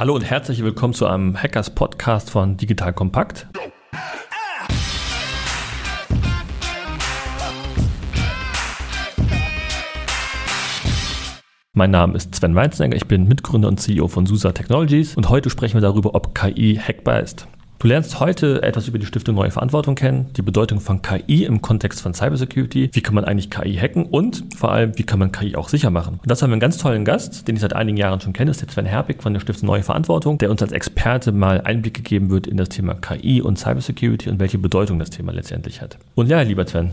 Hallo und herzlich willkommen zu einem Hackers Podcast von Digital Kompakt. Mein Name ist Sven Weinzenegger, ich bin Mitgründer und CEO von SUSA Technologies und heute sprechen wir darüber, ob KI hackbar ist. Du lernst heute etwas über die Stiftung Neue Verantwortung kennen, die Bedeutung von KI im Kontext von Cybersecurity, wie kann man eigentlich KI hacken und vor allem, wie kann man KI auch sicher machen. Und dazu haben wir einen ganz tollen Gast, den ich seit einigen Jahren schon kenne, ist der Sven Herbig von der Stiftung Neue Verantwortung, der uns als Experte mal Einblick gegeben wird in das Thema KI und Cybersecurity und welche Bedeutung das Thema letztendlich hat. Und ja, lieber Sven,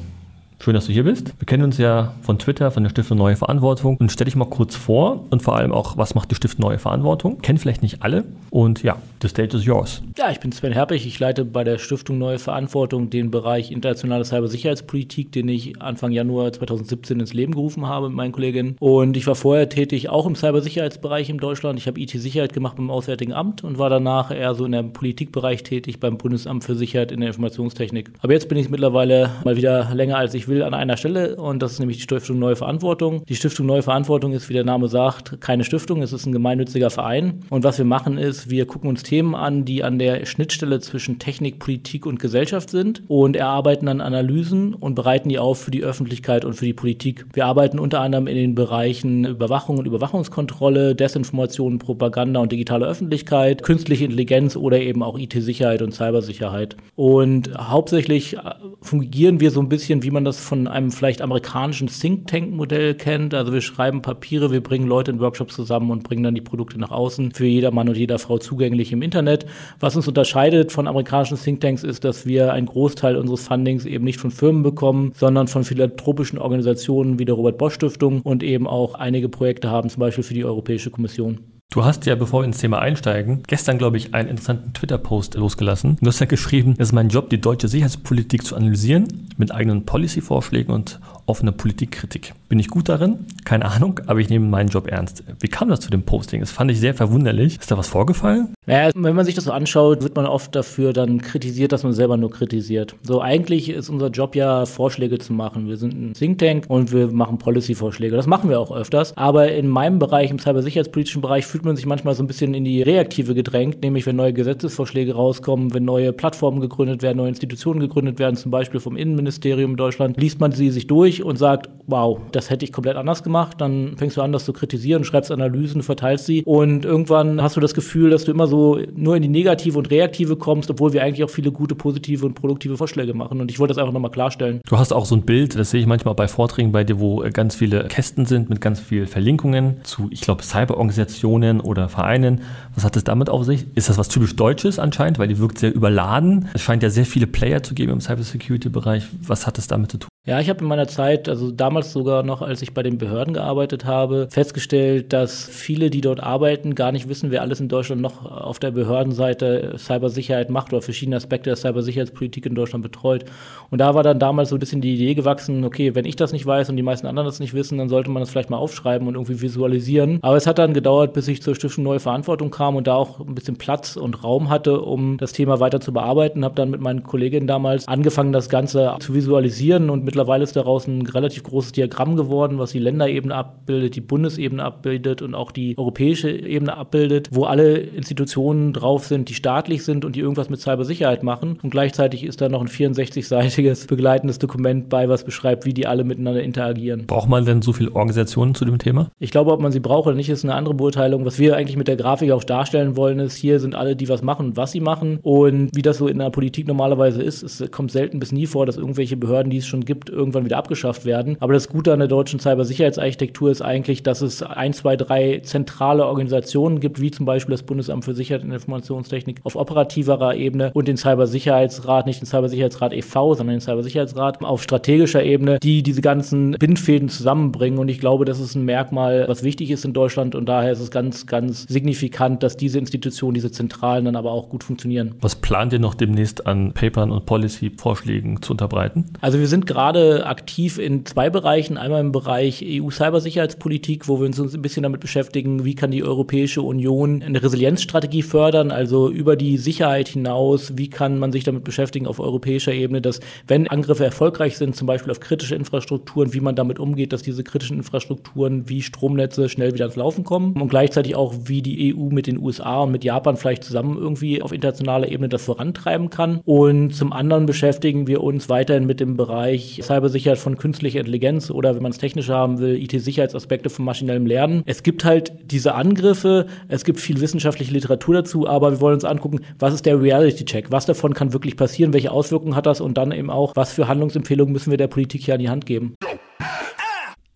Schön, dass du hier bist. Wir kennen uns ja von Twitter, von der Stiftung Neue Verantwortung. Und stell dich mal kurz vor und vor allem auch, was macht die Stiftung Neue Verantwortung? Kennen vielleicht nicht alle. Und ja, the stage is yours. Ja, ich bin Sven Herpich. Ich leite bei der Stiftung Neue Verantwortung den Bereich internationale Cybersicherheitspolitik, den ich Anfang Januar 2017 ins Leben gerufen habe mit meinen Kolleginnen. Und ich war vorher tätig auch im Cybersicherheitsbereich in Deutschland. Ich habe IT-Sicherheit gemacht beim Auswärtigen Amt und war danach eher so in der Politikbereich tätig beim Bundesamt für Sicherheit in der Informationstechnik. Aber jetzt bin ich mittlerweile mal wieder länger als ich will an einer Stelle und das ist nämlich die Stiftung Neue Verantwortung. Die Stiftung Neue Verantwortung ist, wie der Name sagt, keine Stiftung, es ist ein gemeinnütziger Verein. Und was wir machen ist, wir gucken uns Themen an, die an der Schnittstelle zwischen Technik, Politik und Gesellschaft sind und erarbeiten dann Analysen und bereiten die auf für die Öffentlichkeit und für die Politik. Wir arbeiten unter anderem in den Bereichen Überwachung und Überwachungskontrolle, Desinformation, Propaganda und digitale Öffentlichkeit, künstliche Intelligenz oder eben auch IT-Sicherheit und Cybersicherheit. Und hauptsächlich fungieren wir so ein bisschen, wie man das von einem vielleicht amerikanischen Think Tank-Modell kennt. Also wir schreiben Papiere, wir bringen Leute in Workshops zusammen und bringen dann die Produkte nach außen für jeder Mann und jeder Frau zugänglich im Internet. Was uns unterscheidet von amerikanischen Think Tanks ist, dass wir einen Großteil unseres Fundings eben nicht von Firmen bekommen, sondern von philanthropischen Organisationen wie der Robert Bosch Stiftung und eben auch einige Projekte haben, zum Beispiel für die Europäische Kommission. Du hast ja, bevor wir ins Thema einsteigen, gestern, glaube ich, einen interessanten Twitter-Post losgelassen. Du hast ja geschrieben, es ist mein Job, die deutsche Sicherheitspolitik zu analysieren, mit eigenen Policy-Vorschlägen und offene Politikkritik. Bin ich gut darin? Keine Ahnung, aber ich nehme meinen Job ernst. Wie kam das zu dem Posting? Das fand ich sehr verwunderlich. Ist da was vorgefallen? Naja, wenn man sich das so anschaut, wird man oft dafür dann kritisiert, dass man selber nur kritisiert. So, eigentlich ist unser Job ja, Vorschläge zu machen. Wir sind ein Think Tank und wir machen Policy-Vorschläge. Das machen wir auch öfters. Aber in meinem Bereich, im cybersicherheitspolitischen Bereich, fühlt man sich manchmal so ein bisschen in die Reaktive gedrängt, nämlich wenn neue Gesetzesvorschläge rauskommen, wenn neue Plattformen gegründet werden, neue Institutionen gegründet werden, zum Beispiel vom Innenministerium in Deutschland, liest man sie sich durch und sagt, wow, das hätte ich komplett anders gemacht. Dann fängst du an, das zu kritisieren, schreibst Analysen, verteilst sie und irgendwann hast du das Gefühl, dass du immer so nur in die negative und reaktive kommst, obwohl wir eigentlich auch viele gute, positive und produktive Vorschläge machen. Und ich wollte das einfach nochmal klarstellen. Du hast auch so ein Bild, das sehe ich manchmal bei Vorträgen bei dir, wo ganz viele Kästen sind mit ganz vielen Verlinkungen zu, ich glaube, Cyberorganisationen oder Vereinen. Was hat es damit auf sich? Ist das was typisch Deutsches anscheinend, weil die wirkt sehr überladen? Es scheint ja sehr viele Player zu geben im Cybersecurity-Bereich. Was hat es damit zu tun? Ja, ich habe in meiner Zeit, also damals sogar noch, als ich bei den Behörden gearbeitet habe, festgestellt, dass viele, die dort arbeiten, gar nicht wissen, wer alles in Deutschland noch auf der Behördenseite Cybersicherheit macht oder verschiedene Aspekte der Cybersicherheitspolitik in Deutschland betreut. Und da war dann damals so ein bisschen die Idee gewachsen, okay, wenn ich das nicht weiß und die meisten anderen das nicht wissen, dann sollte man das vielleicht mal aufschreiben und irgendwie visualisieren. Aber es hat dann gedauert, bis ich zur Stiftung Neue Verantwortung kam und da auch ein bisschen Platz und Raum hatte, um das Thema weiter zu bearbeiten. Habe dann mit meinen Kolleginnen damals angefangen, das Ganze zu visualisieren und mit Mittlerweile ist daraus ein relativ großes Diagramm geworden, was die Länderebene abbildet, die Bundesebene abbildet und auch die europäische Ebene abbildet, wo alle Institutionen drauf sind, die staatlich sind und die irgendwas mit Cybersicherheit machen. Und gleichzeitig ist da noch ein 64-seitiges begleitendes Dokument bei, was beschreibt, wie die alle miteinander interagieren. Braucht man denn so viele Organisationen zu dem Thema? Ich glaube, ob man sie braucht oder nicht, ist eine andere Beurteilung. Was wir eigentlich mit der Grafik auch darstellen wollen, ist, hier sind alle, die was machen und was sie machen. Und wie das so in der Politik normalerweise ist, es kommt selten bis nie vor, dass irgendwelche Behörden, die es schon gibt, irgendwann wieder abgeschafft werden. Aber das Gute an der deutschen Cybersicherheitsarchitektur ist eigentlich, dass es ein, zwei, drei zentrale Organisationen gibt, wie zum Beispiel das Bundesamt für Sicherheit und Informationstechnik auf operativerer Ebene und den Cybersicherheitsrat, nicht den Cybersicherheitsrat e.V., sondern den Cybersicherheitsrat auf strategischer Ebene, die diese ganzen Bindfäden zusammenbringen. Und ich glaube, das ist ein Merkmal, was wichtig ist in Deutschland. Und daher ist es ganz, ganz signifikant, dass diese Institutionen, diese Zentralen dann aber auch gut funktionieren. Was plant ihr noch demnächst an Papern und Policy-Vorschlägen zu unterbreiten? Also wir sind gerade gerade aktiv in zwei Bereichen. Einmal im Bereich EU-Cybersicherheitspolitik, wo wir uns ein bisschen damit beschäftigen, wie kann die Europäische Union eine Resilienzstrategie fördern, also über die Sicherheit hinaus, wie kann man sich damit beschäftigen auf europäischer Ebene, dass wenn Angriffe erfolgreich sind, zum Beispiel auf kritische Infrastrukturen, wie man damit umgeht, dass diese kritischen Infrastrukturen wie Stromnetze schnell wieder ans Laufen kommen und gleichzeitig auch, wie die EU mit den USA und mit Japan vielleicht zusammen irgendwie auf internationaler Ebene das vorantreiben kann. Und zum anderen beschäftigen wir uns weiterhin mit dem Bereich Cybersicherheit von künstlicher Intelligenz oder wenn man es technisch haben will, IT-Sicherheitsaspekte von maschinellem Lernen. Es gibt halt diese Angriffe, es gibt viel wissenschaftliche Literatur dazu, aber wir wollen uns angucken, was ist der Reality-Check? Was davon kann wirklich passieren? Welche Auswirkungen hat das? Und dann eben auch, was für Handlungsempfehlungen müssen wir der Politik hier an die Hand geben?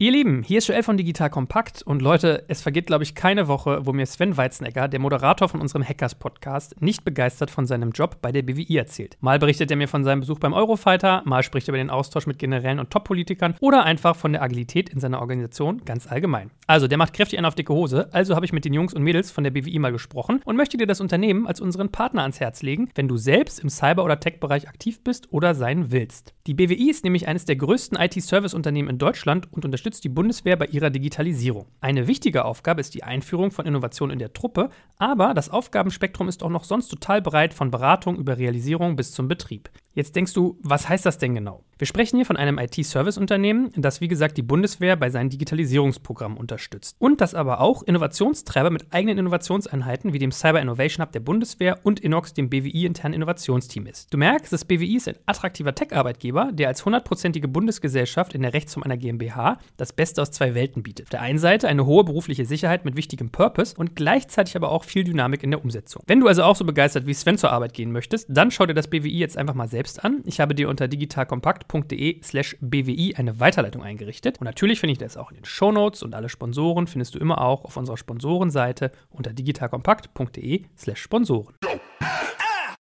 Ihr Lieben, hier ist Joel von Digital Kompakt und Leute, es vergeht, glaube ich, keine Woche, wo mir Sven Weizenegger, der Moderator von unserem Hackers-Podcast, nicht begeistert von seinem Job bei der BWI erzählt. Mal berichtet er mir von seinem Besuch beim Eurofighter, mal spricht er über den Austausch mit Generälen und Top-Politikern oder einfach von der Agilität in seiner Organisation ganz allgemein. Also, der macht kräftig einen auf dicke Hose, also habe ich mit den Jungs und Mädels von der BWI mal gesprochen und möchte dir das Unternehmen als unseren Partner ans Herz legen, wenn du selbst im Cyber- oder Tech-Bereich aktiv bist oder sein willst. Die BWI ist nämlich eines der größten IT-Service-Unternehmen in Deutschland und unterstützt die Bundeswehr bei ihrer Digitalisierung. Eine wichtige Aufgabe ist die Einführung von Innovationen in der Truppe, aber das Aufgabenspektrum ist auch noch sonst total breit von Beratung über Realisierung bis zum Betrieb. Jetzt denkst du, was heißt das denn genau? Wir sprechen hier von einem IT-Service-Unternehmen, das wie gesagt die Bundeswehr bei seinen Digitalisierungsprogrammen unterstützt. Und das aber auch Innovationstreiber mit eigenen Innovationseinheiten wie dem Cyber Innovation Hub der Bundeswehr und Inox, dem BWI-internen Innovationsteam ist. Du merkst, das BWI ist ein attraktiver Tech-Arbeitgeber, der als hundertprozentige Bundesgesellschaft in der Rechtsform einer GmbH das Beste aus zwei Welten bietet. Auf der einen Seite eine hohe berufliche Sicherheit mit wichtigem Purpose und gleichzeitig aber auch viel Dynamik in der Umsetzung. Wenn du also auch so begeistert wie Sven zur Arbeit gehen möchtest, dann schau dir das BWI jetzt einfach mal selbst selbst an. Ich habe dir unter digitalkompakt.de slash bwi eine Weiterleitung eingerichtet. Und natürlich finde ich das auch in den Shownotes und alle Sponsoren findest du immer auch auf unserer Sponsorenseite unter digitalkompakt.de slash Sponsoren.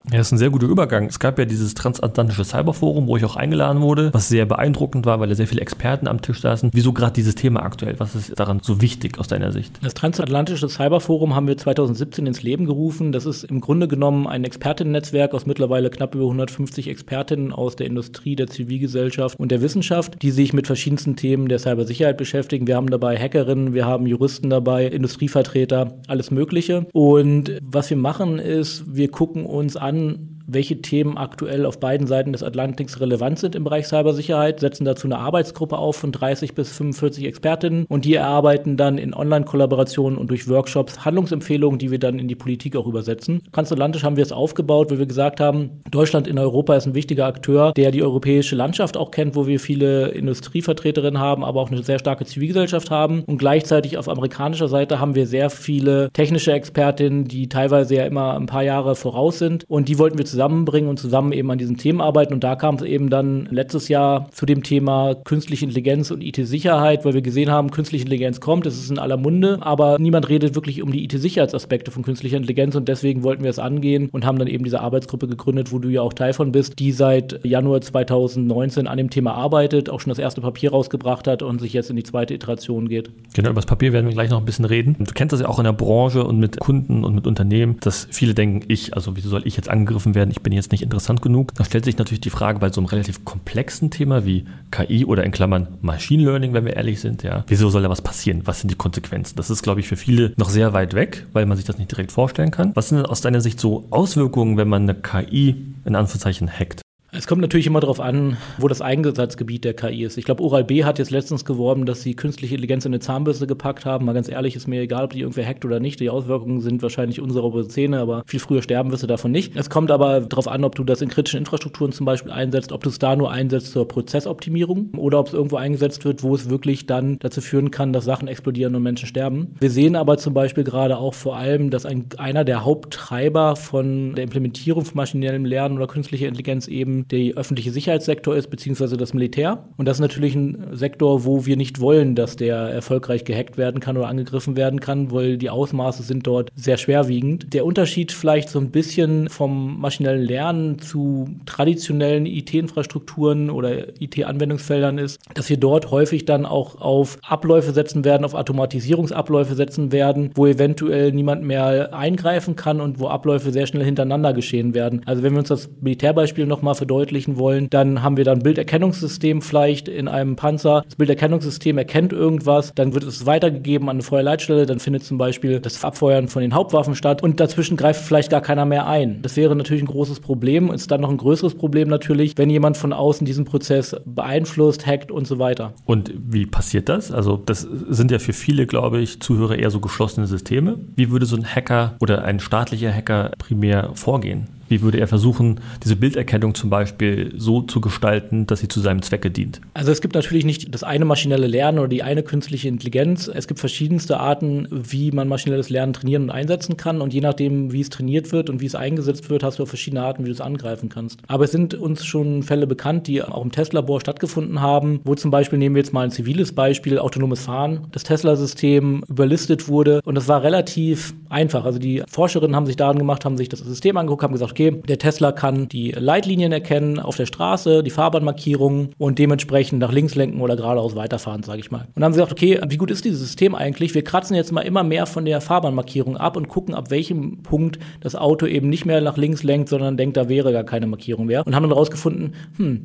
Ja, das ist ein sehr guter Übergang. Es gab ja dieses transatlantische Cyberforum, wo ich auch eingeladen wurde, was sehr beeindruckend war, weil da sehr viele Experten am Tisch saßen. Wieso gerade dieses Thema aktuell? Was ist daran so wichtig aus deiner Sicht? Das transatlantische Cyberforum haben wir 2017 ins Leben gerufen. Das ist im Grunde genommen ein Expertinnen-Netzwerk aus mittlerweile knapp über 150 Expertinnen aus der Industrie, der Zivilgesellschaft und der Wissenschaft, die sich mit verschiedensten Themen der Cybersicherheit beschäftigen. Wir haben dabei Hackerinnen, wir haben Juristen dabei, Industrievertreter, alles Mögliche. Und was wir machen ist, wir gucken uns an, an welche Themen aktuell auf beiden Seiten des Atlantiks relevant sind im Bereich Cybersicherheit, setzen dazu eine Arbeitsgruppe auf von 30 bis 45 Expertinnen und die erarbeiten dann in Online-Kollaborationen und durch Workshops Handlungsempfehlungen, die wir dann in die Politik auch übersetzen. Transatlantisch haben wir es aufgebaut, weil wir gesagt haben, Deutschland in Europa ist ein wichtiger Akteur, der die europäische Landschaft auch kennt, wo wir viele Industrievertreterinnen haben, aber auch eine sehr starke Zivilgesellschaft haben und gleichzeitig auf amerikanischer Seite haben wir sehr viele technische Expertinnen, die teilweise ja immer ein paar Jahre voraus sind und die wollten wir zusammen zusammenbringen und zusammen eben an diesen Themen arbeiten. Und da kam es eben dann letztes Jahr zu dem Thema künstliche Intelligenz und IT-Sicherheit, weil wir gesehen haben, künstliche Intelligenz kommt, es ist in aller Munde, aber niemand redet wirklich um die IT-Sicherheitsaspekte von künstlicher Intelligenz und deswegen wollten wir es angehen und haben dann eben diese Arbeitsgruppe gegründet, wo du ja auch Teil von bist, die seit Januar 2019 an dem Thema arbeitet, auch schon das erste Papier rausgebracht hat und sich jetzt in die zweite Iteration geht. Genau, über das Papier werden wir gleich noch ein bisschen reden. Du kennst das ja auch in der Branche und mit Kunden und mit Unternehmen, dass viele denken, ich, also wieso soll ich jetzt angegriffen werden? Ich bin jetzt nicht interessant genug. Da stellt sich natürlich die Frage bei so einem relativ komplexen Thema wie KI oder in Klammern Machine Learning, wenn wir ehrlich sind, ja, wieso soll da was passieren? Was sind die Konsequenzen? Das ist, glaube ich, für viele noch sehr weit weg, weil man sich das nicht direkt vorstellen kann. Was sind denn aus deiner Sicht so Auswirkungen, wenn man eine KI in Anführungszeichen hackt? Es kommt natürlich immer darauf an, wo das Einsatzgebiet der KI ist. Ich glaube, Oral B hat jetzt letztens geworben, dass sie künstliche Intelligenz in eine Zahnbürste gepackt haben. Mal ganz ehrlich, ist mir egal, ob die irgendwer hackt oder nicht. Die Auswirkungen sind wahrscheinlich unsere Zähne, aber viel früher sterben wirst du davon nicht. Es kommt aber darauf an, ob du das in kritischen Infrastrukturen zum Beispiel einsetzt, ob du es da nur einsetzt zur Prozessoptimierung oder ob es irgendwo eingesetzt wird, wo es wirklich dann dazu führen kann, dass Sachen explodieren und Menschen sterben. Wir sehen aber zum Beispiel gerade auch vor allem, dass ein, einer der Haupttreiber von der Implementierung von maschinellem Lernen oder künstlicher Intelligenz eben der öffentliche Sicherheitssektor ist, beziehungsweise das Militär. Und das ist natürlich ein Sektor, wo wir nicht wollen, dass der erfolgreich gehackt werden kann oder angegriffen werden kann, weil die Ausmaße sind dort sehr schwerwiegend. Der Unterschied vielleicht so ein bisschen vom maschinellen Lernen zu traditionellen IT-Infrastrukturen oder IT-Anwendungsfeldern ist, dass wir dort häufig dann auch auf Abläufe setzen werden, auf Automatisierungsabläufe setzen werden, wo eventuell niemand mehr eingreifen kann und wo Abläufe sehr schnell hintereinander geschehen werden. Also wenn wir uns das Militärbeispiel nochmal für verdeutlichen wollen. Dann haben wir dann Bilderkennungssystem vielleicht in einem Panzer. Das Bilderkennungssystem erkennt irgendwas, dann wird es weitergegeben an eine Feuerleitstelle, dann findet zum Beispiel das Abfeuern von den Hauptwaffen statt und dazwischen greift vielleicht gar keiner mehr ein. Das wäre natürlich ein großes Problem. Ist dann noch ein größeres Problem natürlich, wenn jemand von außen diesen Prozess beeinflusst, hackt und so weiter. Und wie passiert das? Also das sind ja für viele, glaube ich, Zuhörer eher so geschlossene Systeme. Wie würde so ein Hacker oder ein staatlicher Hacker primär vorgehen? Wie würde er versuchen, diese Bilderkennung zum Beispiel so zu gestalten, dass sie zu seinem Zwecke dient? Also es gibt natürlich nicht das eine maschinelle Lernen oder die eine künstliche Intelligenz. Es gibt verschiedenste Arten, wie man maschinelles Lernen trainieren und einsetzen kann. Und je nachdem, wie es trainiert wird und wie es eingesetzt wird, hast du verschiedene Arten, wie du es angreifen kannst. Aber es sind uns schon Fälle bekannt, die auch im Testlabor stattgefunden haben, wo zum Beispiel, nehmen wir jetzt mal ein ziviles Beispiel, autonomes Fahren, das Tesla-System überlistet wurde. Und das war relativ einfach. Also die Forscherinnen haben sich daran gemacht, haben sich das System angeguckt, haben gesagt, okay, okay, der Tesla kann die Leitlinien erkennen auf der Straße, die Fahrbahnmarkierungen und dementsprechend nach links lenken oder geradeaus weiterfahren, sage ich mal. Und dann haben sie gesagt, okay, wie gut ist dieses System eigentlich? Wir kratzen jetzt mal immer mehr von der Fahrbahnmarkierung ab und gucken, ab welchem Punkt das Auto eben nicht mehr nach links lenkt, sondern denkt, da wäre gar keine Markierung mehr. Und haben dann herausgefunden, hm,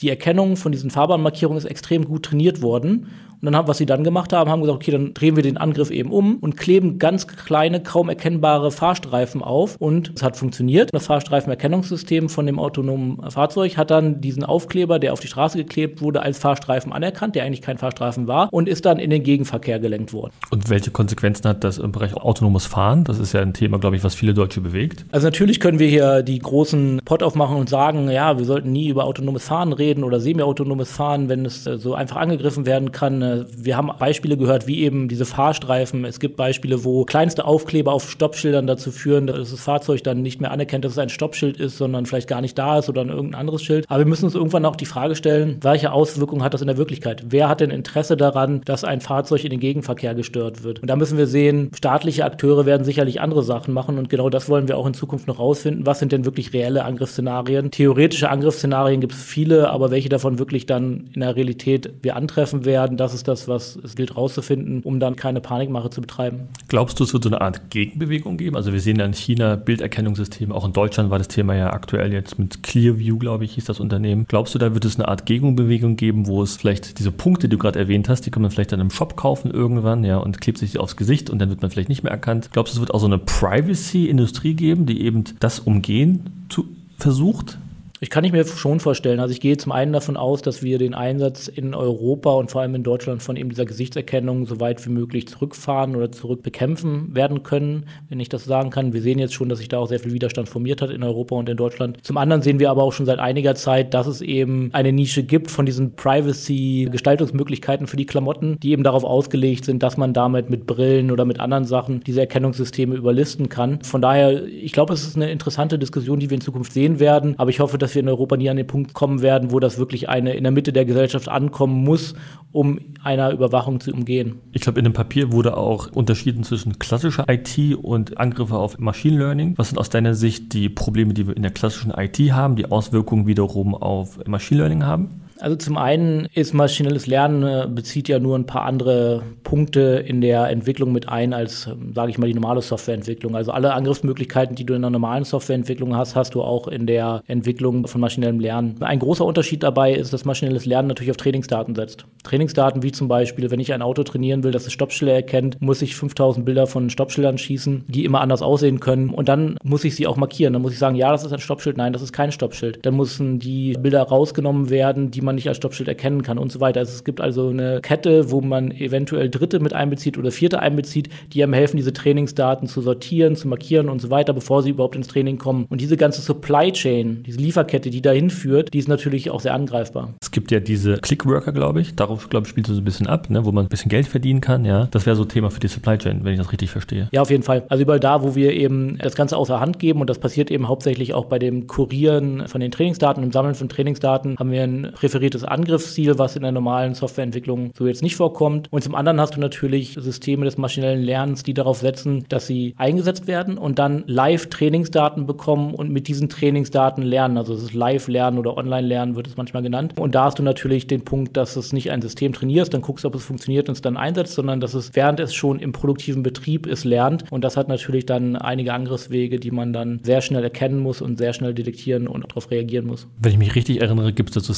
die Erkennung von diesen Fahrbahnmarkierungen ist extrem gut trainiert worden. Und dann haben, was sie dann gemacht haben, haben gesagt, okay, dann drehen wir den Angriff eben um und kleben ganz kleine, kaum erkennbare Fahrstreifen auf. Und es hat funktioniert. Das Fahrstreifenerkennungssystem von dem autonomen Fahrzeug hat dann diesen Aufkleber, der auf die Straße geklebt wurde, als Fahrstreifen anerkannt, der eigentlich kein Fahrstreifen war, und ist dann in den Gegenverkehr gelenkt worden. Und welche Konsequenzen hat das im Bereich autonomes Fahren? Das ist ja ein Thema, glaube ich, was viele Deutsche bewegt. Also natürlich können wir hier die großen Pott aufmachen und sagen, ja, wir sollten nie über autonomes Fahren reden oder semi-autonomes Fahren, wenn es äh, so einfach angegriffen werden kann wir haben Beispiele gehört, wie eben diese Fahrstreifen. Es gibt Beispiele, wo kleinste Aufkleber auf Stoppschildern dazu führen, dass das Fahrzeug dann nicht mehr anerkennt, dass es ein Stoppschild ist, sondern vielleicht gar nicht da ist oder irgendein anderes Schild. Aber wir müssen uns irgendwann auch die Frage stellen, welche Auswirkungen hat das in der Wirklichkeit? Wer hat denn Interesse daran, dass ein Fahrzeug in den Gegenverkehr gestört wird? Und da müssen wir sehen, staatliche Akteure werden sicherlich andere Sachen machen und genau das wollen wir auch in Zukunft noch rausfinden. Was sind denn wirklich reelle Angriffsszenarien? Theoretische Angriffsszenarien gibt es viele, aber welche davon wirklich dann in der Realität wir antreffen werden, das ist ist das, was es gilt rauszufinden, um dann keine Panikmache zu betreiben. Glaubst du, es wird so eine Art Gegenbewegung geben? Also wir sehen ja in China Bilderkennungssysteme, auch in Deutschland war das Thema ja aktuell jetzt mit Clearview, glaube ich, hieß das Unternehmen. Glaubst du, da wird es eine Art Gegenbewegung geben, wo es vielleicht diese Punkte, die du gerade erwähnt hast, die kann man vielleicht dann im Shop kaufen irgendwann, ja, und klebt sich aufs Gesicht und dann wird man vielleicht nicht mehr erkannt. Glaubst du, es wird auch so eine Privacy-Industrie geben, die eben das Umgehen zu, versucht? Ich kann ich mir schon vorstellen. Also ich gehe zum einen davon aus, dass wir den Einsatz in Europa und vor allem in Deutschland von eben dieser Gesichtserkennung so weit wie möglich zurückfahren oder zurückbekämpfen werden können, wenn ich das sagen kann. Wir sehen jetzt schon, dass sich da auch sehr viel Widerstand formiert hat in Europa und in Deutschland. Zum anderen sehen wir aber auch schon seit einiger Zeit, dass es eben eine Nische gibt von diesen Privacy-Gestaltungsmöglichkeiten für die Klamotten, die eben darauf ausgelegt sind, dass man damit mit Brillen oder mit anderen Sachen diese Erkennungssysteme überlisten kann. Von daher, ich glaube, es ist eine interessante Diskussion, die wir in Zukunft sehen werden, aber ich hoffe, dass wir in Europa nie an den Punkt kommen werden, wo das wirklich eine in der Mitte der Gesellschaft ankommen muss, um einer Überwachung zu umgehen. Ich glaube, in dem Papier wurde auch unterschieden zwischen klassischer IT und Angriffe auf Machine Learning. Was sind aus deiner Sicht die Probleme, die wir in der klassischen IT haben, die Auswirkungen wiederum auf Machine Learning haben? Also zum einen ist maschinelles Lernen äh, bezieht ja nur ein paar andere Punkte in der Entwicklung mit ein als, ähm, sage ich mal, die normale Softwareentwicklung. Also alle Angriffsmöglichkeiten, die du in einer normalen Softwareentwicklung hast, hast du auch in der Entwicklung von maschinellem Lernen. Ein großer Unterschied dabei ist, dass maschinelles Lernen natürlich auf Trainingsdaten setzt. Trainingsdaten wie zum Beispiel, wenn ich ein Auto trainieren will, das es Stoppschilder erkennt, muss ich 5000 Bilder von Stoppschildern schießen, die immer anders aussehen können und dann muss ich sie auch markieren. Dann muss ich sagen, ja, das ist ein Stoppschild, nein, das ist kein Stoppschild. Dann müssen die Bilder rausgenommen werden, die man nicht als Stoppschild erkennen kann und so weiter. Also es gibt also eine Kette, wo man eventuell Dritte mit einbezieht oder Vierte einbezieht, die einem helfen, diese Trainingsdaten zu sortieren, zu markieren und so weiter, bevor sie überhaupt ins Training kommen. Und diese ganze Supply Chain, diese Lieferkette, die dahin führt, die ist natürlich auch sehr angreifbar. Es gibt ja diese Clickworker, glaube ich. Darauf, glaube ich, spielt es so ein bisschen ab, ne? wo man ein bisschen Geld verdienen kann. Ja, das wäre so Thema für die Supply Chain, wenn ich das richtig verstehe. Ja, auf jeden Fall. Also überall da, wo wir eben das Ganze außer Hand geben und das passiert eben hauptsächlich auch bei dem Kurieren von den Trainingsdaten, im Sammeln von Trainingsdaten, haben wir ein präferiert präferiertes Angriffsziel, was in der normalen Softwareentwicklung so jetzt nicht vorkommt. Und zum anderen hast du natürlich Systeme des maschinellen Lernens, die darauf setzen, dass sie eingesetzt werden und dann live Trainingsdaten bekommen und mit diesen Trainingsdaten lernen. Also es ist Live-Lernen oder Online-Lernen wird es manchmal genannt. Und da hast du natürlich den Punkt, dass es nicht ein System trainierst, dann guckst, ob es funktioniert und es dann einsetzt, sondern dass es während es schon im produktiven Betrieb ist, lernt. Und das hat natürlich dann einige Angriffswege, die man dann sehr schnell erkennen muss und sehr schnell detektieren und darauf reagieren muss. Wenn ich mich richtig erinnere, gibt es da so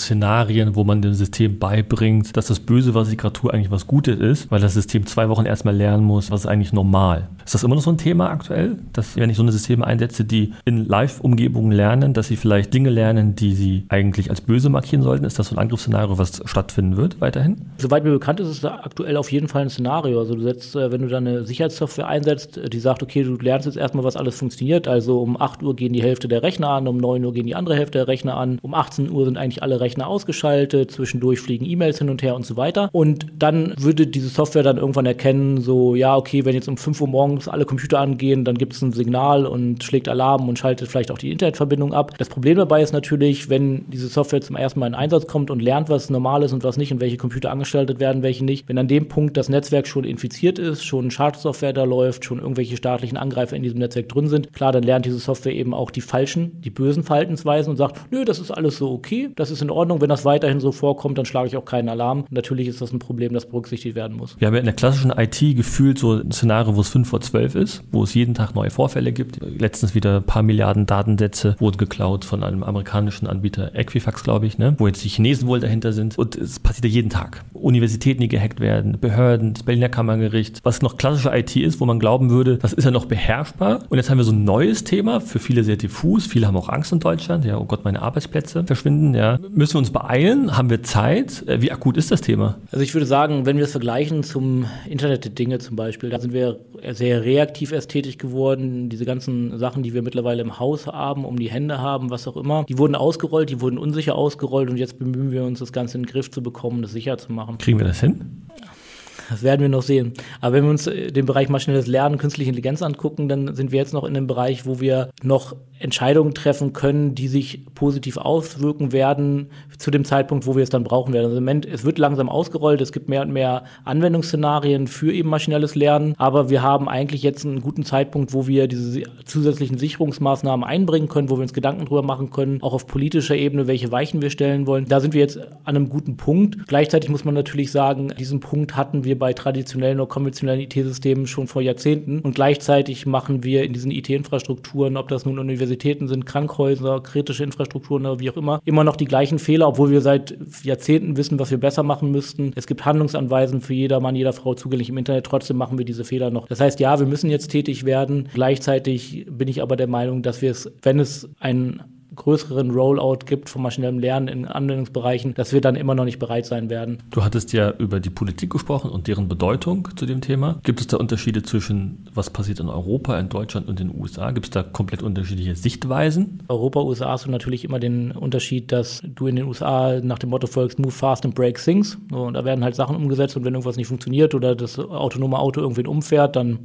Szenarien, wo man dem System beibringt, dass das Böse, tue, eigentlich was Gutes ist, weil das System zwei Wochen erstmal lernen muss, was ist eigentlich normal. Ist das immer noch so ein Thema aktuell, dass wenn ich so eine Systeme einsetze, die in Live-Umgebungen lernen, dass sie vielleicht Dinge lernen, die sie eigentlich als böse markieren sollten? Ist das so ein Angriffsszenario, was stattfinden wird weiterhin? Soweit mir bekannt ist, ist es aktuell auf jeden Fall ein Szenario. Also du setzt, äh, wenn du da eine Sicherheitssoftware einsetzt, äh, die sagt, okay, du lernst jetzt erstmal, was alles funktioniert. Also um 8 Uhr gehen die Hälfte der Rechner an, um 9 Uhr gehen die andere Hälfte der Rechner an, um 18 Uhr sind eigentlich alle Rechner ausgeschaltet, zwischendurch fliegen E-Mails hin und her und so weiter. Und dann würde diese Software dann irgendwann erkennen, so, ja, okay, wenn jetzt um 5 Uhr morgens alle Computer angehen, dann gibt es ein Signal und schlägt Alarm und schaltet vielleicht auch die Internetverbindung ab. Das Problem dabei ist natürlich, wenn diese Software zum ersten Mal in Einsatz kommt und lernt, was normal ist und was nicht und welche Computer angeschaltet werden, welche nicht, wenn an dem Punkt das Netzwerk schon infiziert ist, schon Schadsoftware da läuft, schon irgendwelche staatlichen Angreifer in diesem Netzwerk drin sind, klar, dann lernt diese Software eben auch die falschen, die bösen Verhaltensweisen und sagt, nö, das ist alles so okay, das ist in Ordnung, wenn das weiterhin so vorkommt, dann schlage ich auch keinen Alarm. Natürlich ist das ein Problem, das berücksichtigt werden muss. Wir haben ja in der klassischen IT gefühlt so ein Szenario, wo es 5 vor 12 ist, wo es jeden Tag neue Vorfälle gibt. Letztens wieder ein paar Milliarden Datensätze wurden geklaut von einem amerikanischen Anbieter, Equifax, glaube ich, ne? wo jetzt die Chinesen wohl dahinter sind. Und es passiert ja jeden Tag. Universitäten, die gehackt werden, Behörden, das Berliner Kammergericht, was noch klassische IT ist, wo man glauben würde, das ist ja noch beherrschbar. Und jetzt haben wir so ein neues Thema, für viele sehr diffus. Viele haben auch Angst in Deutschland. Ja, oh Gott, meine Arbeitsplätze verschwinden. Ja. Müssen wir uns beeilen? Haben wir Zeit? Äh, wie akut ist das Thema? Also ich würde sagen, wenn wir es vergleichen zum Internet der Dinge zum Beispiel, da sind wir sehr reaktiv erst tätig geworden. Diese ganzen Sachen, die wir mittlerweile im Haus haben, um die Hände haben, was auch immer, die wurden ausgerollt, die wurden unsicher ausgerollt und jetzt bemühen wir uns, das Ganze in den Griff zu bekommen, das sicher zu machen. Kriegen wir das hin? Das werden wir noch sehen. Aber wenn wir uns den Bereich maschinelles Lernen, künstliche Intelligenz angucken, dann sind wir jetzt noch in einem Bereich, wo wir noch Entscheidungen treffen können, die sich positiv auswirken werden zu dem Zeitpunkt, wo wir es dann brauchen werden. Also im Moment, es wird langsam ausgerollt, es gibt mehr und mehr Anwendungsszenarien für eben maschinelles Lernen, aber wir haben eigentlich jetzt einen guten Zeitpunkt, wo wir diese zusätzlichen Sicherungsmaßnahmen einbringen können, wo wir uns Gedanken drüber machen können, auch auf politischer Ebene, welche Weichen wir stellen wollen. Da sind wir jetzt an einem guten Punkt. Gleichzeitig muss man natürlich sagen, diesen Punkt hatten wir bei traditionellen oder konventionellen IT-Systemen schon vor Jahrzehnten und gleichzeitig machen wir in diesen IT-Infrastrukturen, ob das nun Universitäten sind, Krankhäuser, kritische Infrastrukturen oder wie auch immer, immer noch die gleichen Fehler, obwohl wir seit Jahrzehnten wissen, was wir besser machen müssten. Es gibt Handlungsanweisen für jeder Mann, jeder Frau zugänglich im Internet, trotzdem machen wir diese Fehler noch. Das heißt, ja, wir müssen jetzt tätig werden. Gleichzeitig bin ich aber der Meinung, dass wir es, wenn es ein größeren Rollout gibt von maschinellem Lernen in Anwendungsbereichen, dass wir dann immer noch nicht bereit sein werden. Du hattest ja über die Politik gesprochen und deren Bedeutung zu dem Thema. Gibt es da Unterschiede zwischen, was passiert in Europa, in Deutschland und in den USA? Gibt es da komplett unterschiedliche Sichtweisen? Europa, USA hast du natürlich immer den Unterschied, dass du in den USA nach dem Motto folgst, move fast and break things. und da werden halt Sachen umgesetzt und wenn irgendwas nicht funktioniert oder das autonome Auto irgendwen umfährt, dann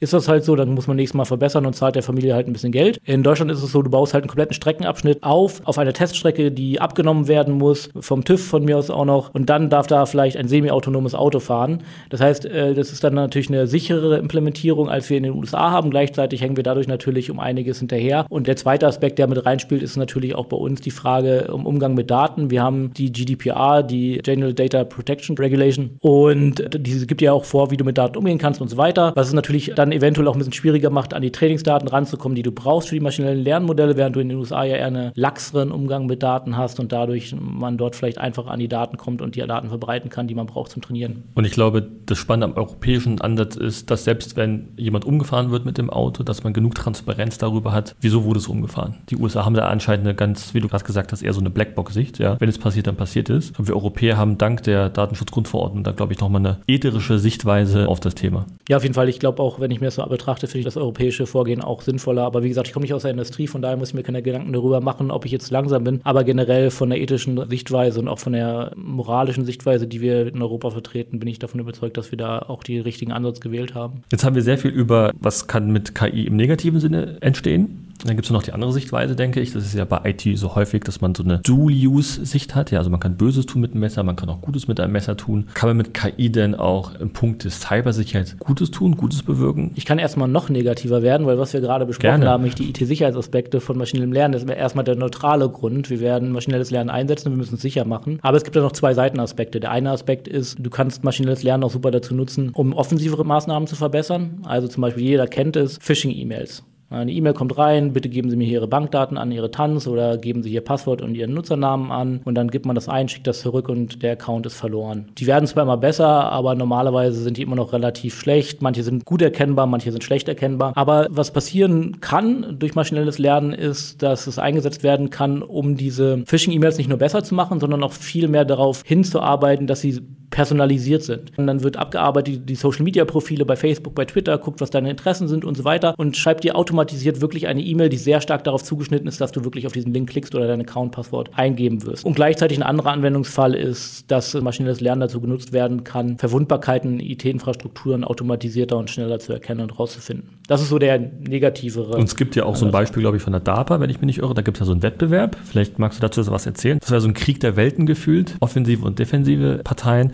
ist das halt so, dann muss man nächstes Mal verbessern und zahlt der Familie halt ein bisschen Geld. In Deutschland ist es so, du baust halt einen kompletten Streckenabschnitt auf, auf eine Teststrecke, die abgenommen werden muss, vom TÜV von mir aus auch noch, und dann darf da vielleicht ein semi-autonomes Auto fahren. Das heißt, äh, das ist dann natürlich eine sichere Implementierung, als wir in den USA haben. Gleichzeitig hängen wir dadurch natürlich um einiges hinterher. Und der zweite Aspekt, der mit reinspielt, ist natürlich auch bei uns die Frage um Umgang mit Daten. Wir haben die GDPR, die General Data Protection Regulation, und diese gibt ja auch vor, wie du mit Daten umgehen kannst und so weiter. Was ist natürlich dann dann eventuell auch ein bisschen schwieriger macht, an die Trainingsdaten ranzukommen, die du brauchst für die maschinellen Lernmodelle, während du in den USA ja eher einen laxeren Umgang mit Daten hast und dadurch man dort vielleicht einfach an die Daten kommt und die Daten verbreiten kann, die man braucht zum Trainieren. Und ich glaube, das Spannende am europäischen Ansatz ist, dass selbst wenn jemand umgefahren wird mit dem Auto, dass man genug Transparenz darüber hat, wieso wurde es umgefahren. Die USA haben da anscheinend eine ganz, wie du gerade gesagt hast, eher so eine Blackbox-Sicht. Ja? Wenn es passiert, dann passiert es. Und wir Europäer haben dank der Datenschutzgrundverordnung da, glaube ich, nochmal eine ethische Sichtweise auf das Thema. Ja, auf jeden Fall. Ich glaube auch, wenn ich mir das so betrachte, finde ich das europäische Vorgehen auch sinnvoller. Aber wie gesagt, ich komme nicht aus der Industrie, von daher muss ich mir keine Gedanken darüber machen, ob ich jetzt langsam bin. Aber generell von der ethischen Sichtweise und auch von der moralischen Sichtweise, die wir in Europa vertreten, bin ich davon überzeugt, dass wir da auch die richtigen Ansatz gewählt haben. Jetzt haben wir sehr viel über, was kann mit KI im negativen Sinne entstehen Dann gibt es noch die andere Sichtweise, denke ich. Das ist ja bei IT so häufig, dass man so eine Dual-Use-Sicht hat. Ja, also man kann Böses tun mit einem Messer, man kann auch Gutes mit einem Messer tun. Kann man mit KI denn auch im Punkt des Cybersicherheit Gutes tun, Gutes bewirken? Ich kann erstmal noch negativer werden, weil was wir gerade besprochen Gerne. haben, nicht die IT-Sicherheitsaspekte von maschinellem Lernen, das ist erstmal der neutrale Grund. Wir werden maschinelles Lernen einsetzen, wir müssen es sicher machen. Aber es gibt ja noch zwei Seitenaspekte. Der eine Aspekt ist, du kannst maschinelles Lernen auch super dazu nutzen, um offensivere Maßnahmen zu verbessern. Also zum Beispiel jeder kennt es, Phishing-E-Mails. Eine E-Mail kommt rein, bitte geben Sie mir hier Ihre Bankdaten an, Ihre Tanz oder geben Sie Ihr Passwort und Ihren Nutzernamen an und dann gibt man das ein, schickt das zurück und der Account ist verloren. Die werden zwar immer besser, aber normalerweise sind die immer noch relativ schlecht. Manche sind gut erkennbar, manche sind schlecht erkennbar. Aber was passieren kann durch maschinelles Lernen ist, dass es eingesetzt werden kann, um diese Phishing-E-Mails nicht nur besser zu machen, sondern auch viel mehr darauf hinzuarbeiten, dass sie personalisiert sind. Und dann wird abgearbeitet die Social Media Profile bei Facebook, bei Twitter, guckt, was deine Interessen sind und so weiter und schreibt dir automatisiert wirklich eine E-Mail, die sehr stark darauf zugeschnitten ist, dass du wirklich auf diesen Link klickst oder dein Account-Passwort eingeben wirst. Und gleichzeitig ein anderer Anwendungsfall ist, dass maschinelles Lernen dazu genutzt werden kann, Verwundbarkeiten in IT-Infrastrukturen automatisierter und schneller zu erkennen und rauszufinden. Das ist so der negativere. Und es gibt ja auch so ein Beispiel, glaube ich, von der DARPA, wenn ich mich nicht irre. Da gibt es ja so einen Wettbewerb. Vielleicht magst du dazu was erzählen. Das wäre so ein Krieg der Welten gefühlt. Offensive und defensive Parteien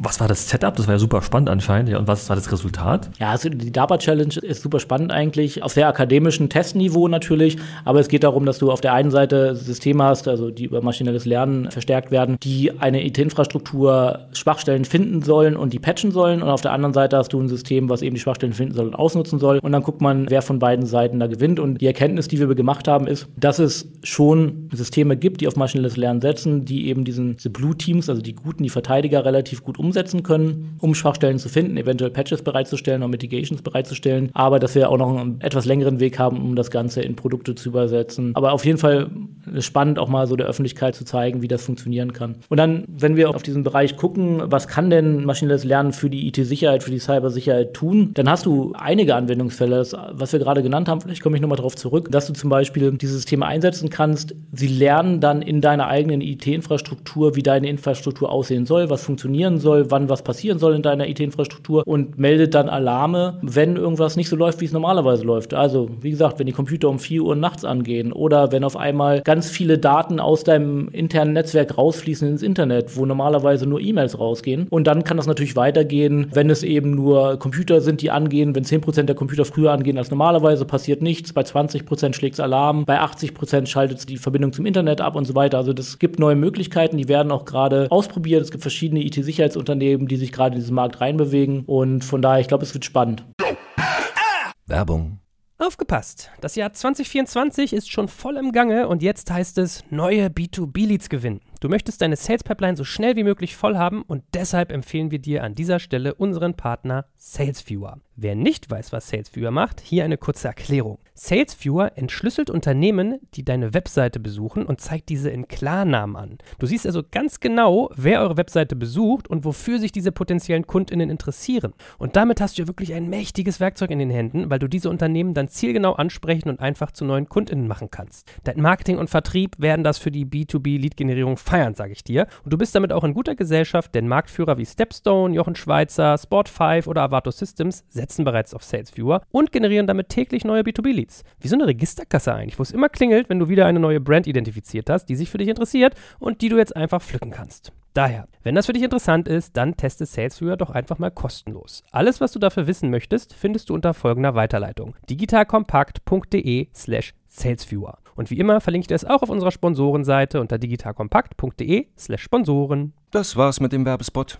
was war das Setup? Das war ja super spannend anscheinend. Ja, und was war das Resultat? Ja, also die DARPA Challenge ist super spannend eigentlich. Auf sehr akademischen Testniveau natürlich. Aber es geht darum, dass du auf der einen Seite Systeme hast, also die über maschinelles Lernen verstärkt werden, die eine IT-Infrastruktur Schwachstellen finden sollen und die patchen sollen. Und auf der anderen Seite hast du ein System, was eben die Schwachstellen finden soll und ausnutzen soll. Und dann guckt man, wer von beiden Seiten da gewinnt. Und die Erkenntnis, die wir gemacht haben, ist, dass es schon Systeme gibt, die auf maschinelles Lernen setzen, die eben diesen diese Blue Teams, also die guten, die Verteidiger relativ gut umsetzen umsetzen können, um Schwachstellen zu finden, eventuell Patches bereitzustellen oder Mitigations bereitzustellen, aber dass wir auch noch einen etwas längeren Weg haben, um das Ganze in Produkte zu übersetzen. Aber auf jeden Fall spannend, auch mal so der Öffentlichkeit zu zeigen, wie das funktionieren kann. Und dann, wenn wir auf diesen Bereich gucken, was kann denn maschinelles Lernen für die IT-Sicherheit, für die Cybersicherheit tun, dann hast du einige Anwendungsfälle, was wir gerade genannt haben, vielleicht komme ich nochmal darauf zurück, dass du zum Beispiel dieses System einsetzen kannst. Sie lernen dann in deiner eigenen IT-Infrastruktur, wie deine Infrastruktur aussehen soll, was funktionieren soll, soll, wann was passieren soll in deiner IT-Infrastruktur und meldet dann Alarme, wenn irgendwas nicht so läuft, wie es normalerweise läuft. Also, wie gesagt, wenn die Computer um 4 Uhr nachts angehen oder wenn auf einmal ganz viele Daten aus deinem internen Netzwerk rausfließen ins Internet, wo normalerweise nur E-Mails rausgehen. Und dann kann das natürlich weitergehen, wenn es eben nur Computer sind, die angehen. Wenn 10% der Computer früher angehen als normalerweise, passiert nichts. Bei 20% schlägt es Alarm. Bei 80% schaltet es die Verbindung zum Internet ab und so weiter. Also das gibt neue Möglichkeiten, die werden auch gerade ausprobiert. Es gibt verschiedene IT-Sicherheitsunternehmen, Unternehmen, die sich gerade in diesen Markt reinbewegen. Und von daher, ich glaube, es wird spannend. Werbung. Aufgepasst! Das Jahr 2024 ist schon voll im Gange und jetzt heißt es neue B2B-Leads gewinnen. Du möchtest deine Sales Pipeline so schnell wie möglich voll haben und deshalb empfehlen wir dir an dieser Stelle unseren Partner SalesViewer. Wer nicht weiß, was SalesViewer macht, hier eine kurze Erklärung. SalesViewer entschlüsselt Unternehmen, die deine Webseite besuchen und zeigt diese in Klarnamen an. Du siehst also ganz genau, wer eure Webseite besucht und wofür sich diese potenziellen Kundinnen interessieren. Und damit hast du ja wirklich ein mächtiges Werkzeug in den Händen, weil du diese Unternehmen dann zielgenau ansprechen und einfach zu neuen Kundinnen machen kannst. Dein Marketing und Vertrieb werden das für die B2B-Lead-Generierung feiern, sage ich dir. Und du bist damit auch in guter Gesellschaft, denn Marktführer wie Stepstone, Jochen Schweizer, Sport5 oder Avato Systems setzen setzen bereits auf SalesViewer und generieren damit täglich neue B2B-Leads. Wie so eine Registerkasse eigentlich, wo es immer klingelt, wenn du wieder eine neue Brand identifiziert hast, die sich für dich interessiert und die du jetzt einfach pflücken kannst. Daher, wenn das für dich interessant ist, dann teste SalesViewer doch einfach mal kostenlos. Alles, was du dafür wissen möchtest, findest du unter folgender Weiterleitung: digitalkompakt.de slash salesviewer. Und wie immer verlinke ich dir es auch auf unserer Sponsorenseite unter digitalkompakt.de slash Sponsoren. Das war's mit dem Werbespot.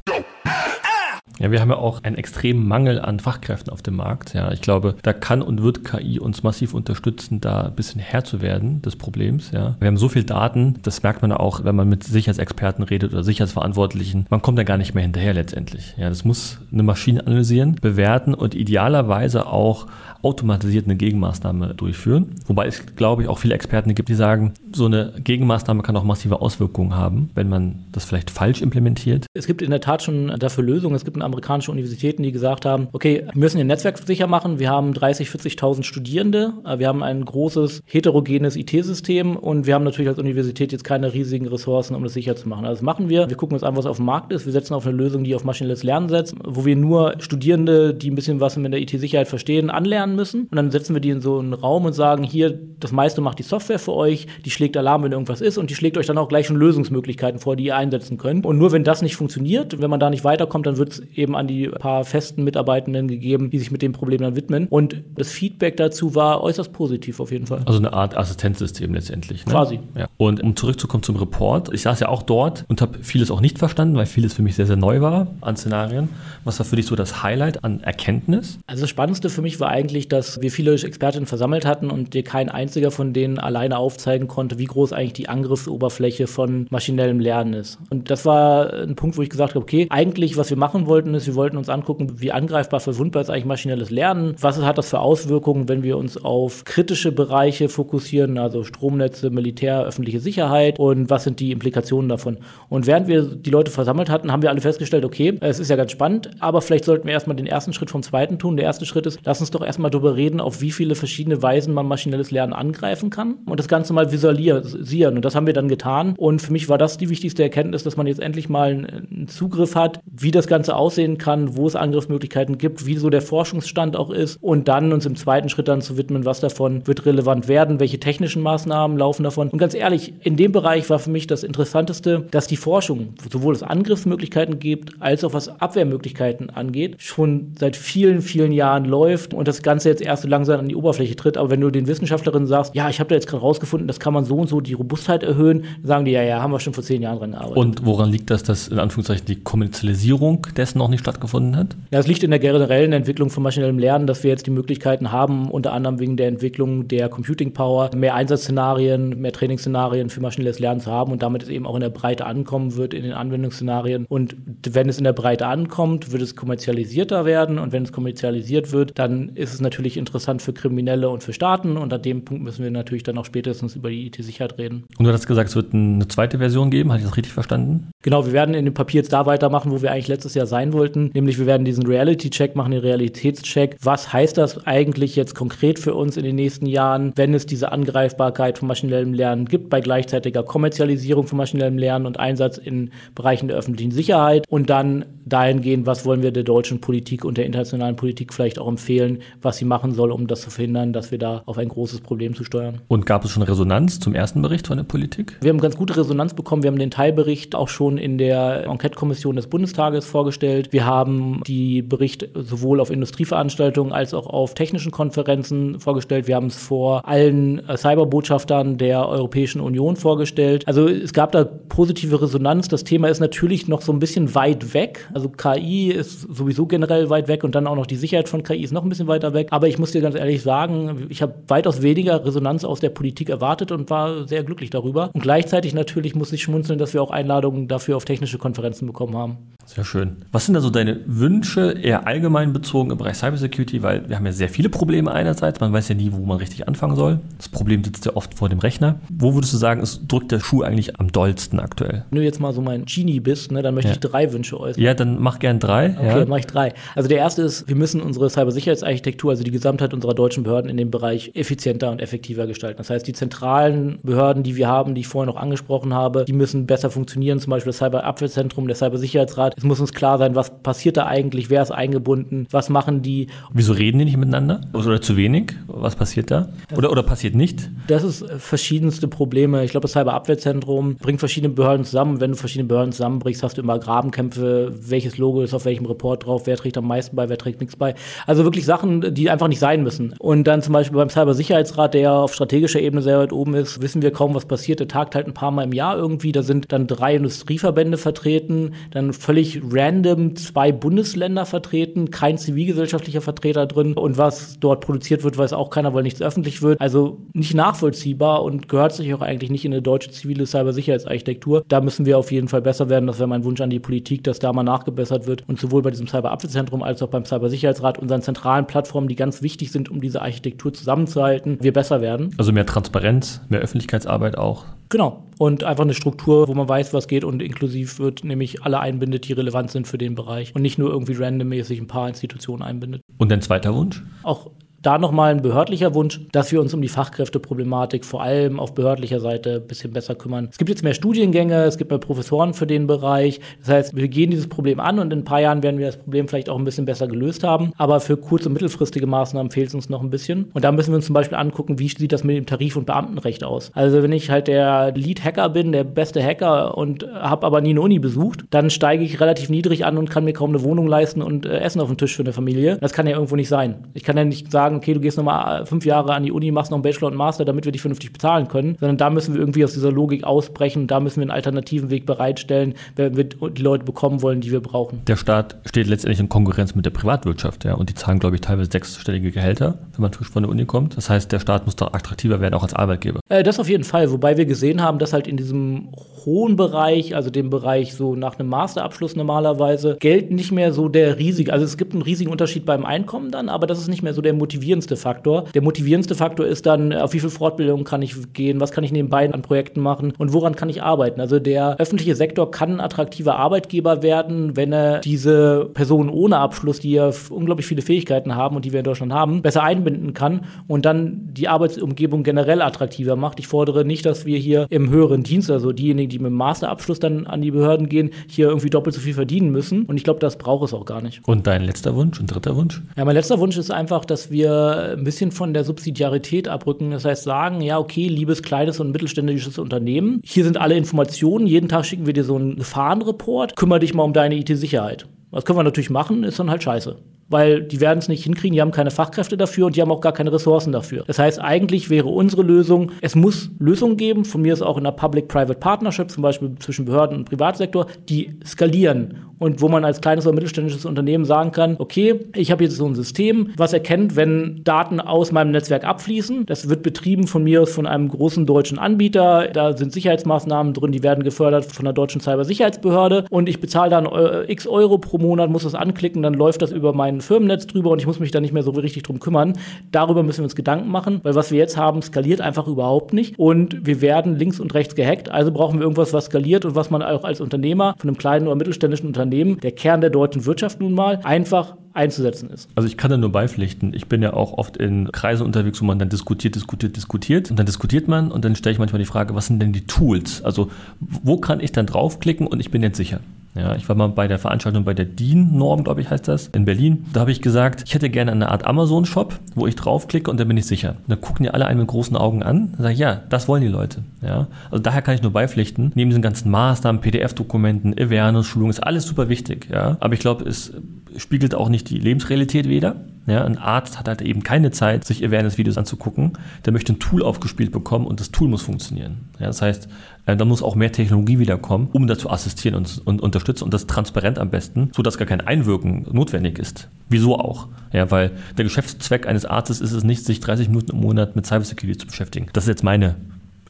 Ja, wir haben ja auch einen extremen Mangel an Fachkräften auf dem Markt. Ja, ich glaube, da kann und wird KI uns massiv unterstützen, da ein bisschen Herr zu werden des Problems. Ja, wir haben so viel Daten, das merkt man auch, wenn man mit Sicherheitsexperten redet oder Sicherheitsverantwortlichen. Man kommt da gar nicht mehr hinterher letztendlich. Ja, das muss eine Maschine analysieren, bewerten und idealerweise auch automatisiert eine Gegenmaßnahme durchführen. Wobei es, glaube ich, auch viele Experten gibt, die sagen, so eine Gegenmaßnahme kann auch massive Auswirkungen haben, wenn man das vielleicht falsch implementiert. Es gibt in der Tat schon dafür Lösungen. Es gibt amerikanische Universitäten, die gesagt haben, okay, wir müssen ihr Netzwerk sicher machen. Wir haben 30, 40.000 Studierende. Wir haben ein großes heterogenes IT-System und wir haben natürlich als Universität jetzt keine riesigen Ressourcen, um das sicher zu machen. Also das machen wir. Wir gucken uns an, was auf dem Markt ist. Wir setzen auf eine Lösung, die auf maschinelles Lernen setzt, wo wir nur Studierende, die ein bisschen was mit der IT-Sicherheit verstehen, anlernen müssen. Und dann setzen wir die in so einen Raum und sagen, hier, das meiste macht die Software für euch, die schlägt Alarm, wenn irgendwas ist und die schlägt euch dann auch gleich schon Lösungsmöglichkeiten vor, die ihr einsetzen könnt. Und nur wenn das nicht funktioniert, wenn man da nicht weiterkommt, dann wird es eben an die paar festen Mitarbeitenden gegeben, die sich mit dem Problem dann widmen. Und das Feedback dazu war äußerst positiv auf jeden Fall. Also eine Art Assistenzsystem letztendlich. Ne? Quasi. Ja. Und um zurückzukommen zum Report, ich saß ja auch dort und habe vieles auch nicht verstanden, weil vieles für mich sehr, sehr neu war an Szenarien. Was war für dich so das Highlight an Erkenntnis? Also das Spannendste für mich war eigentlich, dass wir viele Expertinnen versammelt hatten und dir kein einziger von denen alleine aufzeigen konnte, wie groß eigentlich die Angriffsoberfläche von maschinellem Lernen ist. Und das war ein Punkt, wo ich gesagt habe, okay, eigentlich, was wir machen wollten, ist, wir wollten uns angucken, wie angreifbar, verwundbar ist eigentlich maschinelles Lernen. Was hat das für Auswirkungen, wenn wir uns auf kritische Bereiche fokussieren, also Stromnetze, Militär, öffentliche Sicherheit und was sind die Implikationen davon? Und während wir die Leute versammelt hatten, haben wir alle festgestellt, okay, es ist ja ganz spannend, aber vielleicht sollten wir erstmal den ersten Schritt vom zweiten tun. Der erste Schritt ist, lass uns doch erstmal darüber reden, auf wie viele verschiedene Weisen man maschinelles Lernen angreifen kann und das Ganze mal visualisieren. Und das haben wir dann getan. Und für mich war das die wichtigste Erkenntnis, dass man jetzt endlich mal einen Zugriff hat, wie das Ganze aussehen kann, wo es Angriffsmöglichkeiten gibt, wie so der Forschungsstand auch ist und dann uns im zweiten Schritt dann zu widmen, was davon wird relevant werden, welche technischen Maßnahmen laufen davon. Und ganz ehrlich, in dem Bereich war für mich das Interessanteste, dass die Forschung, sowohl es Angriffsmöglichkeiten gibt, als auch was Abwehrmöglichkeiten angeht, schon seit vielen, vielen Jahren läuft und das Ganze jetzt erst so langsam an die Oberfläche tritt. Aber wenn du den Wissenschaftlerinnen sagst, ja, ich habe da jetzt gerade rausgefunden, das kann man so und so die Robustheit erhöhen, sagen die, ja, ja, haben wir schon vor zehn Jahren dran gearbeitet. Und woran liegt das, dass in Anführungszeichen die Kommerzialisierung dessen noch nicht stattgefunden hat? Ja, es liegt in der generellen Entwicklung von maschinellem Lernen, dass wir jetzt die Möglichkeiten haben, unter anderem wegen der Entwicklung der Computing Power, mehr Einsatzszenarien, mehr Trainingsszenarien für maschinelles Lernen zu haben und damit es eben auch in der Breite ankommen wird in den Anwendungsszenarien. Und wenn es in der Breite ankommt, wird es kommerzialisierter werden und wenn es kommerzialisiert wird, dann ist es natürlich interessant für Kriminelle und für Staaten und an dem Punkt müssen wir natürlich dann auch spätestens über die IT-Sicherheit reden. Und du hast gesagt, es wird eine zweite Version geben, hatte ich das richtig verstanden? Genau, wir werden in dem Papier jetzt da weitermachen, wo wir eigentlich letztes Jahr sein wollten, nämlich wir werden diesen Reality-Check machen, den Realitätscheck. Was heißt das eigentlich jetzt konkret für uns in den nächsten Jahren, wenn es diese Angreifbarkeit von maschinellem Lernen gibt, bei gleichzeitiger Kommerzialisierung von maschinellem Lernen und Einsatz in Bereichen der öffentlichen Sicherheit und dann dahingehend, was wollen wir der deutschen Politik und der internationalen Politik vielleicht auch empfehlen, was sie machen soll, um das zu verhindern, dass wir da auf ein großes Problem zu steuern. Und gab es schon Resonanz zum ersten Bericht von der Politik? Wir haben ganz gute Resonanz bekommen. Wir haben den Teilbericht auch schon in der Enquete-Kommission des Bundestages vorgestellt. Wir haben die Bericht sowohl auf Industrieveranstaltungen als auch auf technischen Konferenzen vorgestellt. Wir haben es vor allen äh, Cyberbotschaftern der Europäischen Union vorgestellt. Also es gab da positive Resonanz. Das Thema ist natürlich noch so ein bisschen weit weg. Also KI ist sowieso generell weit weg und dann auch noch die Sicherheit von KI ist noch ein bisschen weiter weg. Aber ich muss dir ganz ehrlich sagen, ich habe weitaus weniger Resonanz aus der Politik erwartet und war sehr glücklich darüber. Und gleichzeitig natürlich muss ich schmunzeln, dass wir auch Einladungen dafür auf technische Konferenzen bekommen haben. Sehr schön. Was sind da so deine Wünsche, eher allgemein bezogen im Bereich Cybersecurity? Weil wir haben ja sehr viele Probleme einerseits. Man weiß ja nie, wo man richtig anfangen soll. Das Problem sitzt ja oft vor dem Rechner. Wo würdest du sagen, es drückt der Schuh eigentlich am dollsten aktuell? Wenn du jetzt mal so mein Genie bist, ne, dann möchte ja. ich drei Wünsche äußern. Ja, dann mach gern drei. Okay, ja. mach ich drei. Also der erste ist, wir müssen unsere Cybersicherheitsarchitektur, also die Gesamtheit unserer deutschen Behörden in dem Bereich effizienter und effektiver gestalten. Das heißt, die zentralen Behörden, die wir haben, die ich vorhin noch angesprochen habe, die müssen besser funktionieren. Zum Beispiel das Cyberabwehrzentrum, der Cybersicherheitsrat. Es muss uns klar sein, was passiert da eigentlich, wer ist eingebunden, was machen die. Wieso reden die nicht miteinander? Oder zu wenig? Was passiert da? Oder, oder passiert nicht? Das ist äh, verschiedenste Probleme. Ich glaube, das Cyberabwehrzentrum bringt verschiedene Behörden zusammen. Wenn du verschiedene Behörden zusammenbringst, hast du immer Grabenkämpfe, welches Logo ist auf welchem Report drauf, wer trägt am meisten bei, wer trägt nichts bei. Also wirklich Sachen, die einfach nicht sein müssen. Und dann zum Beispiel beim Cybersicherheitsrat, der ja auf strategischer Ebene sehr weit oben ist, wissen wir kaum, was passiert. Der tagt halt ein paar Mal im Jahr irgendwie. Da sind dann drei Industrieverbände vertreten, dann völlig random zwei Bundesländer vertreten, kein zivilgesellschaftlicher Vertreter drin und was dort produziert wird, weiß auch keiner, weil nichts öffentlich wird. Also nicht nachvollziehbar und gehört sich auch eigentlich nicht in eine deutsche zivile Cybersicherheitsarchitektur. Da müssen wir auf jeden Fall besser werden. Das wäre mein Wunsch an die Politik, dass da mal nachgebessert wird und sowohl bei diesem Cyberabwehrzentrum als auch beim Cybersicherheitsrat unseren zentralen Plattformen, die ganz wichtig sind, um diese Architektur zusammenzuhalten, wir besser werden. Also mehr Transparenz, mehr Öffentlichkeitsarbeit auch. Genau. Und einfach eine Struktur, wo man weiß, was geht und inklusiv wird, nämlich alle einbindet, die relevant sind für den Bereich und nicht nur irgendwie randommäßig ein paar Institutionen einbindet. Und dein zweiter Wunsch? Auch da nochmal ein behördlicher Wunsch, dass wir uns um die Fachkräfteproblematik vor allem auf behördlicher Seite ein bisschen besser kümmern. Es gibt jetzt mehr Studiengänge, es gibt mehr Professoren für den Bereich. Das heißt, wir gehen dieses Problem an und in ein paar Jahren werden wir das Problem vielleicht auch ein bisschen besser gelöst haben. Aber für kurz- und mittelfristige Maßnahmen fehlt es uns noch ein bisschen. Und da müssen wir uns zum Beispiel angucken, wie sieht das mit dem Tarif- und Beamtenrecht aus. Also wenn ich halt der Lead-Hacker bin, der beste Hacker und habe aber nie eine Uni besucht, dann steige ich relativ niedrig an und kann mir kaum eine Wohnung leisten und äh, Essen auf den Tisch für eine Familie. Das kann ja irgendwo nicht sein. Ich kann ja nicht sagen, okay, du gehst nochmal äh, fünf Jahre an die Uni, machst noch einen Bachelor und Master, damit wir dich vernünftig bezahlen können, sondern da müssen wir irgendwie aus dieser Logik ausbrechen. Da müssen wir einen alternativen Weg bereitstellen, wenn wir die Leute bekommen wollen, die wir brauchen. Der Staat steht letztendlich in Konkurrenz mit der Privatwirtschaft, ja, und die zahlen, glaube ich, teilweise sechsstellige Gehälter, wenn man frisch von der Uni kommt. Das heißt, der Staat muss doch attraktiver werden, auch als Arbeitgeber. Äh, das auf jeden Fall, wobei wir gesehen haben, dass halt in diesem hohen Bereich, also dem Bereich so nach einem Masterabschluss normalerweise, Geld nicht mehr so der riesige, also es gibt einen riesigen Unterschied beim Einkommen dann, aber das ist nicht mehr so der motivierendste Faktor. Der motivierendste Faktor ist dann, auf wie viel Fortbildung kann ich gehen, was kann ich nebenbei an Projekten machen und woran kann ich arbeiten. Also der öffentliche Sektor kann ein attraktiver Arbeitgeber werden, wenn er diese Personen ohne Abschluss, die ja unglaublich viele Fähigkeiten haben und die wir in Deutschland haben, besser einbinden kann und dann die Arbeitsumgebung generell attraktiver macht. Ich fordere nicht, dass wir hier im höheren Dienst, also diejenigen, die mit dem Masterabschluss dann an die Behörden gehen, hier irgendwie doppelt so viel verdienen müssen. Und ich glaube, das braucht es auch gar nicht. Und dein letzter Wunsch und dritter Wunsch? Ja, mein letzter Wunsch ist einfach, dass wir ein bisschen von der Subsidiarität abrücken. Das heißt, sagen, ja, okay, liebes kleines und mittelständisches Unternehmen, hier sind alle Informationen, jeden Tag schicken wir dir so einen Gefahrenreport, kümmere dich mal um deine IT-Sicherheit. Das können wir natürlich machen, ist dann halt scheiße weil die werden es nicht hinkriegen, die haben keine Fachkräfte dafür und die haben auch gar keine Ressourcen dafür. Das heißt, eigentlich wäre unsere Lösung, es muss Lösungen geben, von mir ist auch in der Public-Private Partnership, zum Beispiel zwischen Behörden und Privatsektor, die skalieren und wo man als kleines oder mittelständisches Unternehmen sagen kann, okay, ich habe jetzt so ein System, was erkennt, wenn Daten aus meinem Netzwerk abfließen. Das wird betrieben von mir aus von einem großen deutschen Anbieter. Da sind Sicherheitsmaßnahmen drin, die werden gefördert von der deutschen Cybersicherheitsbehörde und ich bezahle dann äh, x Euro pro Monat, muss das anklicken, dann läuft das über mein Firmennetz drüber und ich muss mich da nicht mehr so richtig drum kümmern. Darüber müssen wir uns Gedanken machen, weil was wir jetzt haben, skaliert einfach überhaupt nicht und wir werden links und rechts gehackt. Also brauchen wir irgendwas, was skaliert und was man auch als Unternehmer von einem kleinen oder mittelständischen Unternehmen der Kern der deutschen Wirtschaft nun mal, einfach einzusetzen ist. Also ich kann da nur beipflichten. Ich bin ja auch oft in Kreisen unterwegs, wo man dann diskutiert, diskutiert, diskutiert. Und dann diskutiert man und dann stelle ich manchmal die Frage, was sind denn die Tools? Also wo kann ich dann draufklicken und ich bin jetzt sicher? Ja, ich war mal bei der Veranstaltung bei der DIN-Norm, glaube ich, heißt das, in Berlin. Da habe ich gesagt, ich hätte gerne eine Art Amazon-Shop, wo ich draufklicke und dann bin ich sicher. Und dann gucken die alle einen mit großen Augen an. Dann sage ich, ja, das wollen die Leute. Ja, also daher kann ich nur beipflichten. Neben diesen ganzen Maßnahmen, PDF-Dokumenten, Awareness-Schulung ist alles super wichtig. Ja, aber ich glaube, es spiegelt auch nicht die Lebensrealität wider. Ja, ein Arzt hat halt eben keine Zeit, sich Awareness-Videos anzugucken. Der möchte ein Tool aufgespielt bekommen und das Tool muss funktionieren. Ja, das heißt, äh, da muss auch mehr Technologie wiederkommen, um dazu assistieren und, und unterstützen und das transparent am besten, sodass gar kein Einwirken notwendig ist. Wieso auch? Ja, weil der Geschäftszweck eines Arztes ist es nicht, sich 30 Minuten im Monat mit Cybersecurity zu beschäftigen. Das ist jetzt meine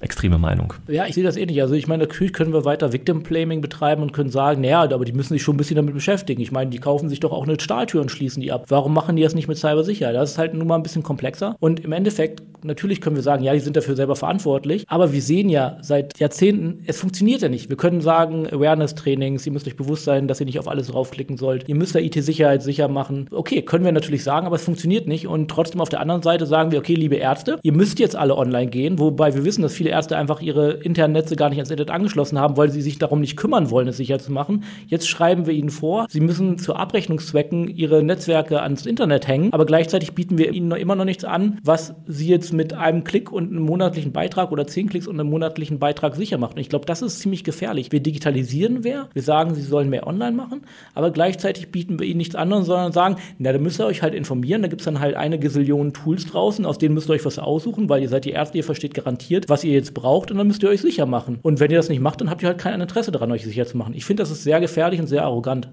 extreme Meinung. Ja, ich sehe das ähnlich. Also ich meine, natürlich können wir weiter Victim Blaming betreiben und können sagen, naja, aber die müssen sich schon ein bisschen damit beschäftigen. Ich meine, die kaufen sich doch auch eine Stahltür und schließen die ab. Warum machen die das nicht mit Cybersicherheit? Das ist halt nun mal ein bisschen komplexer. Und im Endeffekt, natürlich können wir sagen, ja, die sind dafür selber verantwortlich. Aber wir sehen ja seit Jahrzehnten, es funktioniert ja nicht. Wir können sagen, Awareness-Trainings, ihr müsst euch bewusst sein, dass ihr nicht auf alles draufklicken sollt. Ihr müsst der IT-Sicherheit sicher machen. Okay, können wir natürlich sagen, aber es funktioniert nicht. Und trotzdem auf der anderen Seite sagen wir, okay, liebe Ärzte, ihr müsst jetzt alle online gehen, wobei wir wissen, dass viele Ärzte einfach ihre internen Netze gar nicht ans Internet angeschlossen haben, weil sie sich darum nicht kümmern wollen, es sicher zu machen. Jetzt schreiben wir ihnen vor, sie müssen zu Abrechnungszwecken ihre Netzwerke ans Internet hängen, aber gleichzeitig bieten wir ihnen immer noch nichts an, was sie jetzt mit einem Klick und einem monatlichen Beitrag oder zehn Klicks und einem monatlichen Beitrag sicher macht. Und ich glaube, das ist ziemlich gefährlich. Wir digitalisieren wer, wir sagen, sie sollen mehr online machen, aber gleichzeitig bieten wir ihnen nichts anderes, sondern sagen, na, da müsst ihr euch halt informieren, da gibt es dann halt eine Gazillion Tools draußen, aus denen müsst ihr euch was aussuchen, weil ihr seid die Ärzte, ihr versteht garantiert, was ihr jetzt braucht und dann müsst ihr euch sicher machen. Und wenn ihr das nicht macht, dann habt ihr halt kein Interesse daran, euch sicher zu machen. Ich finde, das ist sehr gefährlich und sehr arrogant.